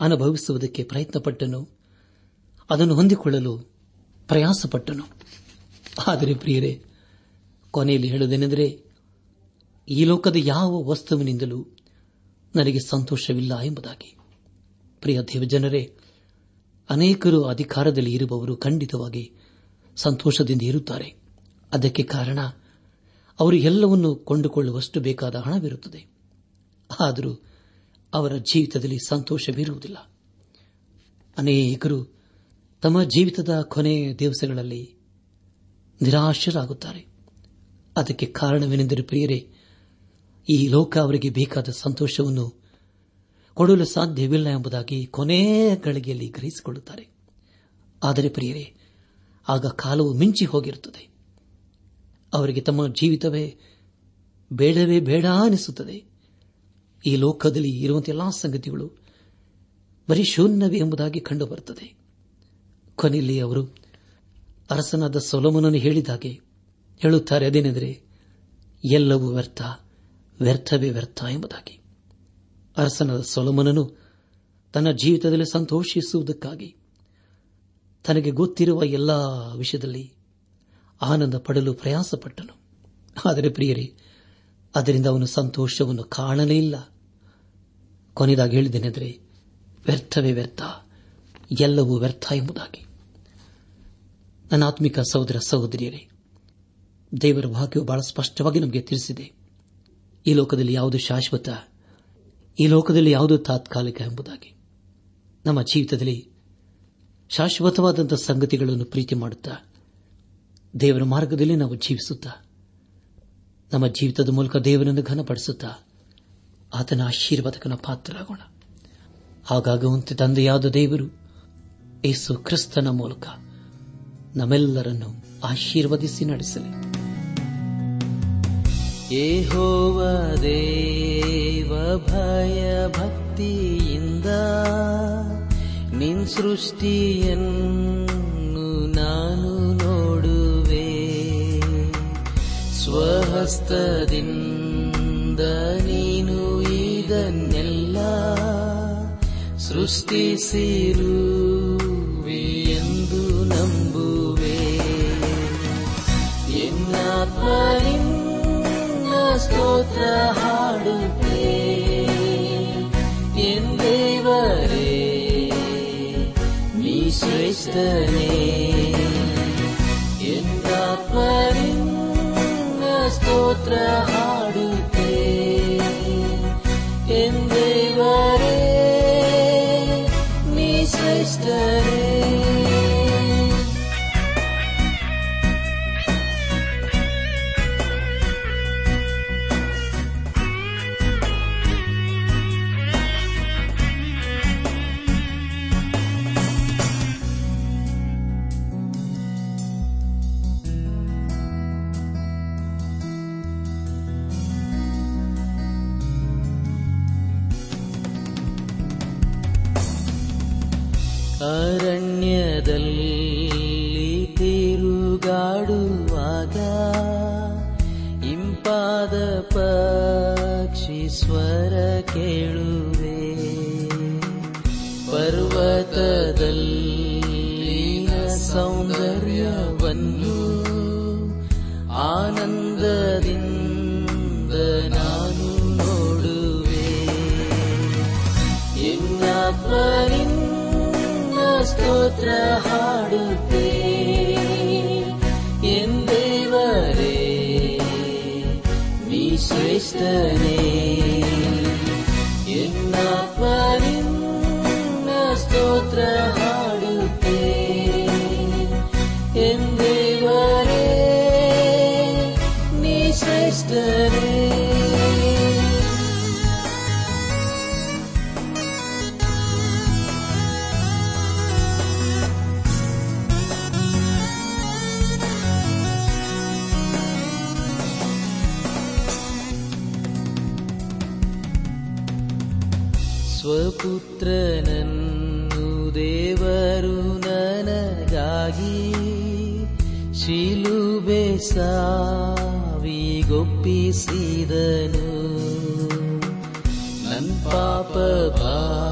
ಅನುಭವಿಸುವುದಕ್ಕೆ ಪ್ರಯತ್ನಪಟ್ಟನು. ಅದನ್ನು ಹೊಂದಿಕೊಳ್ಳಲು ಪ್ರಯಾಸಪಟ್ಟನು. ಆದರೆ ಪ್ರಿಯರೇ, ಕೊನೆಯಲ್ಲಿ ಹೇಳುವುದೇನೆಂದರೆ, ಈ ಲೋಕದ ಯಾವ ವಸ್ತುವಿನಿಂದಲೂ ನನಗೆ ಸಂತೋಷವಿಲ್ಲ ಎಂಬುದಾಗಿ. ಪ್ರಿಯ ದೇವಜನರೇ ಅನೇಕರು ಅಧಿಕಾರದಲ್ಲಿ ಇರುವವರು ಖಂಡಿತವಾಗಿ ಸಂತೋಷದಿಂದ ಇರುತ್ತಾರೆ. ಅದಕ್ಕೆ ಕಾರಣ ಅವರು ಎಲ್ಲವನ್ನು ಕೊಂಡುಕೊಳ್ಳುವಷ್ಟು ಬೇಕಾದ ಹಣವಿರುತ್ತದೆ. ಆದರೂ ಅವರ ಜೀವಿತದಲ್ಲಿ ಸಂತೋಷವಿರುವುದಿಲ್ಲ. ಅನೇಕರು ತಮ್ಮ ಜೀವಿತದ ಕೊನೆ ದಿವಸಗಳಲ್ಲಿ ನಿರಾಶರಾಗುತ್ತಾರೆ. ಅದಕ್ಕೆ ಕಾರಣವೇನೆಂದರೆ ಪ್ರಿಯರೇ, ಈ ಲೋಕ ಅವರಿಗೆ ಬೇಕಾದ ಸಂತೋಷವನ್ನು ಕೊಡಲು ಸಾಧ್ಯವಿಲ್ಲ ಎಂಬುದಾಗಿ ಕೊನೆಯ ಗಳಿಗೆಯಲ್ಲಿ ಗ್ರಹಿಸಿಕೊಳ್ಳುತ್ತಾರೆ. ಆದರೆ ಪ್ರಿಯರೇ, ಆಗ ಕಾಲವು ಮಿಂಚಿ ಹೋಗಿರುತ್ತದೆ. ಅವರಿಗೆ ತಮ್ಮ ಜೀವಿತವೇ ಬೇಡವೇ ಬೇಡ ಅನಿಸುತ್ತದೆ. ಈ ಲೋಕದಲ್ಲಿ ಇರುವಂತೆಲ್ಲಾ ಸಂಗತಿಗಳು ಬರೀ ಶೂನ್ಯವೇ ಎಂಬುದಾಗಿ ಕಂಡುಬರುತ್ತದೆ. ಕೊನೆಯಲ್ಲಿ ಅವರು ಅರಸನಾದ ಸೊಲಮನನ್ನು ಹೇಳಿದಾಗೆ ಹೇಳುತ್ತಾರೆ ಅದೇನೆಂದರೆ, ಎಲ್ಲವೂ ವ್ಯರ್ಥ, ವ್ಯರ್ಥವೇ ವ್ಯರ್ಥ ಎಂಬುದಾಗಿ. ಅರಸನಾದ ಸೊಲಮನನು ತನ್ನ ಜೀವಿತದಲ್ಲಿ ಸಂತೋಷಿಸುವುದಕ್ಕಾಗಿ ತನಗೆ ಗೊತ್ತಿರುವ ಎಲ್ಲಾ ವಿಷಯದಲ್ಲಿ ಆನಂದ ಪಡಲು ಪ್ರಯಾಸಪಟ್ಟನು. ಆದರೆ ಪ್ರಿಯರೇ, ಅದರಿಂದ ಅವನು ಸಂತೋಷವನ್ನು ಕಾಣಲೇ ಇಲ್ಲ. ಕೊನೆಯದಾಗಿ ಹೇಳಿದ್ದೇನೆಂದರೆ, ವ್ಯರ್ಥವೇ ವ್ಯರ್ಥ, ಎಲ್ಲವೂ ವ್ಯರ್ಥ ಎಂಬುದಾಗಿ. ನನ್ನ ಆತ್ಮಿಕ ಸಹೋದರ ಸಹೋದರಿಯರೇ, ದೇವರ ವಾಕ್ಯವು ಬಹಳ ಸ್ಪಷ್ಟವಾಗಿ ನಮಗೆ ತಿಳಿಸಿದೆ. ಈ ಲೋಕದಲ್ಲಿ ಯಾವುದು ಶಾಶ್ವತ ಈ ಲೋಕದಲ್ಲಿ ಯಾವುದು ತಾತ್ಕಾಲಿಕ ಎಂಬುದಾಗಿ. ನಮ್ಮ ಜೀವಿತದಲ್ಲಿ ಶಾಶ್ವತವಾದಂಥ ಸಂಗತಿಗಳನ್ನು ಪ್ರೀತಿ ಮಾಡುತ್ತಾ, ದೇವರ ಮಾರ್ಗದಲ್ಲಿ ನಾವು ಜೀವಿಸುತ್ತಾ, ನಮ್ಮ ಜೀವಿತದ ಮೂಲಕ ದೇವರನ್ನು ಘನಪಡಿಸುತ್ತಾ, ಆತನ ಆಶೀರ್ವಾದಕನ ಪಾತ್ರರಾಗೋಣ. ಹಾಗಾಗುವಂತೆ ತಂದೆಯಾದ ದೇವರು ಯೇಸು ಕ್ರಿಸ್ತನ ಮೂಲಕ ನಮ್ಮೆಲ್ಲರನ್ನು ಆಶೀರ್ವದಿಸಿ ನಡೆಸಲಿ. ಯೇಹೋವ ದೇವ ಭಯ ಭಕ್ತಿಯಿಂದ ನಿನ್ ಸೃಷ್ಟಿಯನ್ನು ನಾನು ನೋಡುವೆ. ಸ್ವಹಸ್ತದಿಂದ ನೀನು ಇದನ್ನೆಲ್ಲ ಸೃಷ್ಟಿಸಿರುವೆ ಎಂದು ನಂಬುವೆ. ಎನ್ನಾತ್ಮನಿನ್ನ ಸ್ತೋತ್ರ ಹಾಡುತ್ತೆ ಎಂದೇವರೇ ನೀ ಶ್ರೇಷ್ಠನೇ ಎನ್ನಾತ್ಮನಿನ್ನ ಸ್ತೋತ್ರ ಹಾಡುತ್ತೆ ಕೇಳುವೆ. ಪರ್ವತದಲ್ಲಿನ ಸೌಂದರ್ಯವನ್ನು ಆನಂದದಿಂದ ನಾನು ನೋಡುವೆ. ಎನ್ನಾತ್ಮನಿಂದ ಸ್ತೋತ್ರ ಹಾಡುತ್ತೆ. ಎಂದೇವರೇ ನೀ ಶ್ರೇಷ್ಠನೇ. ಸ್ವಪುತ್ರನನ್ನು ದೇವರು ನನಗಾಗಿ ಶಿಲುಬೆ ಸಾವಿಗೊಪ್ಪಿಸಿದನು. ನನ್ ಪಾಪ ಭಾರ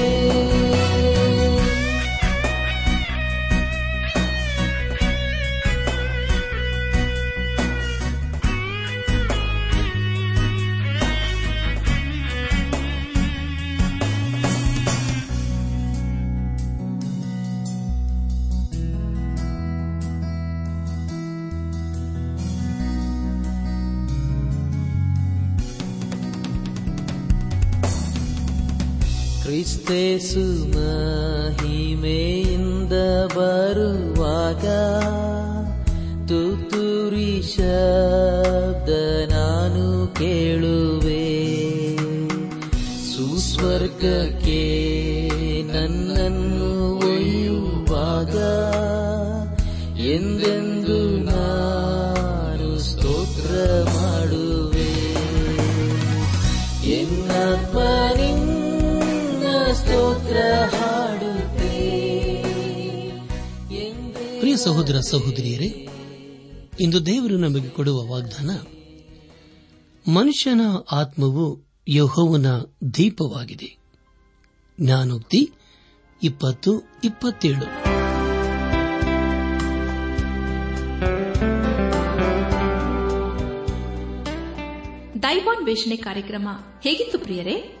ಕ್ರಿಸ್ತೇಸು ಮಹಿಮೆಯಿಂದ ಬರುವಾಗ ತುತುರಿ ಶಬ್ದ ನಾನು ಕೇಳುವೆ. ಸುಸ್ವರ್ಗಕ್ಕೆ ನನ್ನನ್ನು ಒಯ್ಯುವಾಗ ಎಂದೆಂದು ನಾನು ಸ್ತೋತ್ರ ಮಾಡುವೆ. ಎಂದೇ ಪ್ರಿಯ ಸಹೋದರ ಸಹೋದರಿಯರೇ ಇಂದು ದೇವರು ನಮಗೆ ಕೊಡುವ ವಾಗ್ದಾನ ಮನುಷ್ಯನ ಆತ್ಮವು ಯಹೋವನ ದೀಪವಾಗಿದೆ. ಜ್ಞಾನೋಕ್ತಿ ಇಪ್ಪತ್ತು ಇಪ್ಪತ್ತೇಳು. ದೈವಾನ್ವೇಷಣೆ ಕಾರ್ಯಕ್ರಮ ಹೇಗಿತ್ತು ಪ್ರಿಯರೇ?